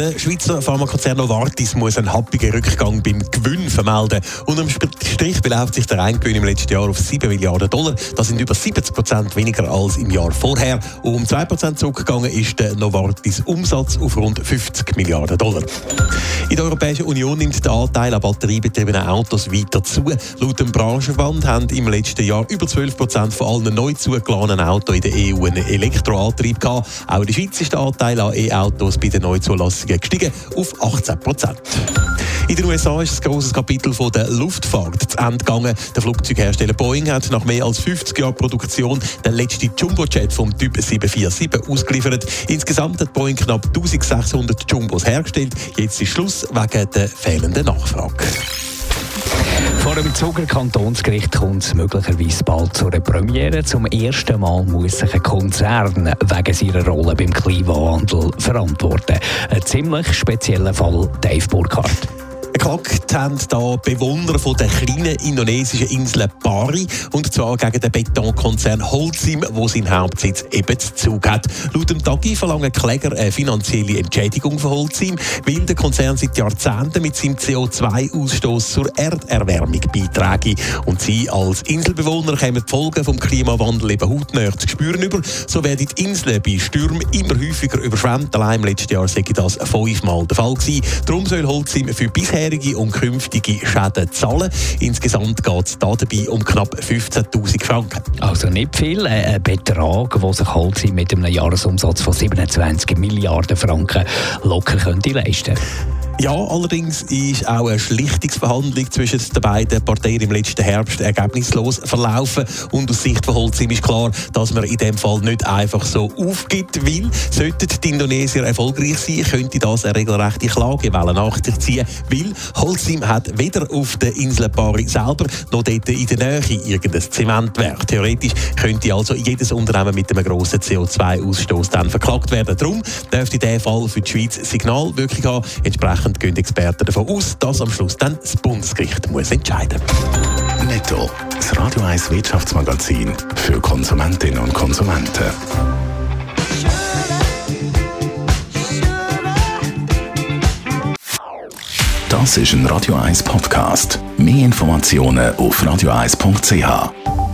Der Schweizer Pharmakonzern Novartis muss einen happigen Rückgang beim Gewinn vermelden. Unterm Strich beläuft sich der Eingewinn im letzten Jahr auf 7 Milliarden Dollar. Das sind über 70 Prozent weniger als im Jahr vorher. Um 2 Prozent zurückgegangen ist der Novartis Umsatz auf rund 50 Milliarden Dollar. In der Europäischen Union nimmt der Anteil an batteriebetriebenen Autos weiter zu. Laut dem Branchenverband haben im letzten Jahr über 12 Prozent von allen neu zugeladenen Autos in der EU einen Elektroantrieb gehabt. Auch in der Schweiz ist der Anteil an E-Autos bei den Neuzulassungen gestiegen auf 18 Prozent. In den USA ist ein grosses Kapitel von der Luftfahrt zu Ende gegangen. Der Flugzeughersteller Boeing hat nach mehr als 50 Jahren Produktion den letzten Jumbojet vom Typ 747 ausgeliefert. Insgesamt hat Boeing knapp 1600 Jumbos hergestellt. Jetzt ist Schluss wegen der fehlenden Nachfrage. Dem Zuger Kantonsgericht kommt es möglicherweise bald zu einer Premiere. Zum ersten Mal muss sich ein Konzern wegen seiner Rolle beim Klimawandel verantworten. Ein ziemlich spezieller Fall, Dave Burkhardt. Geklagt haben da Bewohner von der kleinen indonesischen Insel Bari und zwar gegen den Betonkonzern Holcim, wo seinen Hauptsitz eben zu Zug hat. Laut dem Tagi verlangen Kläger eine finanzielle Entschädigung von Holcim, weil der Konzern seit Jahrzehnten mit seinem CO2-Ausstoß zur Erderwärmung beiträgt. Und sie als Inselbewohner kommen die Folgen vom Klimawandel eben hautnah zu spüren über. So werden die Inseln bei Stürmen immer häufiger überschwemmt. Allein im letzten Jahr sei das fünfmal der Fall gewesen. Darum soll Holcim für bisher bisherige und künftige Schäden zahlen. Insgesamt geht es dabei um knapp 15.000 Franken. Also nicht viel, äh, ein Betrag, der sich Holcim mit einem Jahresumsatz von 27 Milliarden Franken locker könnte leisten könnte. Ja, allerdings ist auch eine Schlichtungsverhandlung zwischen den beiden Parteien im letzten Herbst ergebnislos verlaufen. Und aus Sicht von Holcim ist klar, dass man in dem Fall nicht einfach so aufgibt, weil sollten die Indonesier erfolgreich sein, könnte das eine regelrechte Klagewelle nach sich ziehen, weil Holcim hat weder auf der Insel Bari selber noch dort in der Nähe irgendein Zementwerk. Theoretisch könnte also jedes Unternehmen mit einem grossen CO2-Ausstoß dann verklagt werden. Darum dürfte der Fall für die Schweiz Signalwirkung haben. Entsprechend Dementsprechend gehen Experten davon aus, dass am Schluss dann das Bundesgericht muss entscheiden muss. Netto, das Radio 1 Wirtschaftsmagazin für Konsumentinnen und Konsumenten. Das ist ein Radio 1 Podcast. Mehr Informationen auf radio1.ch.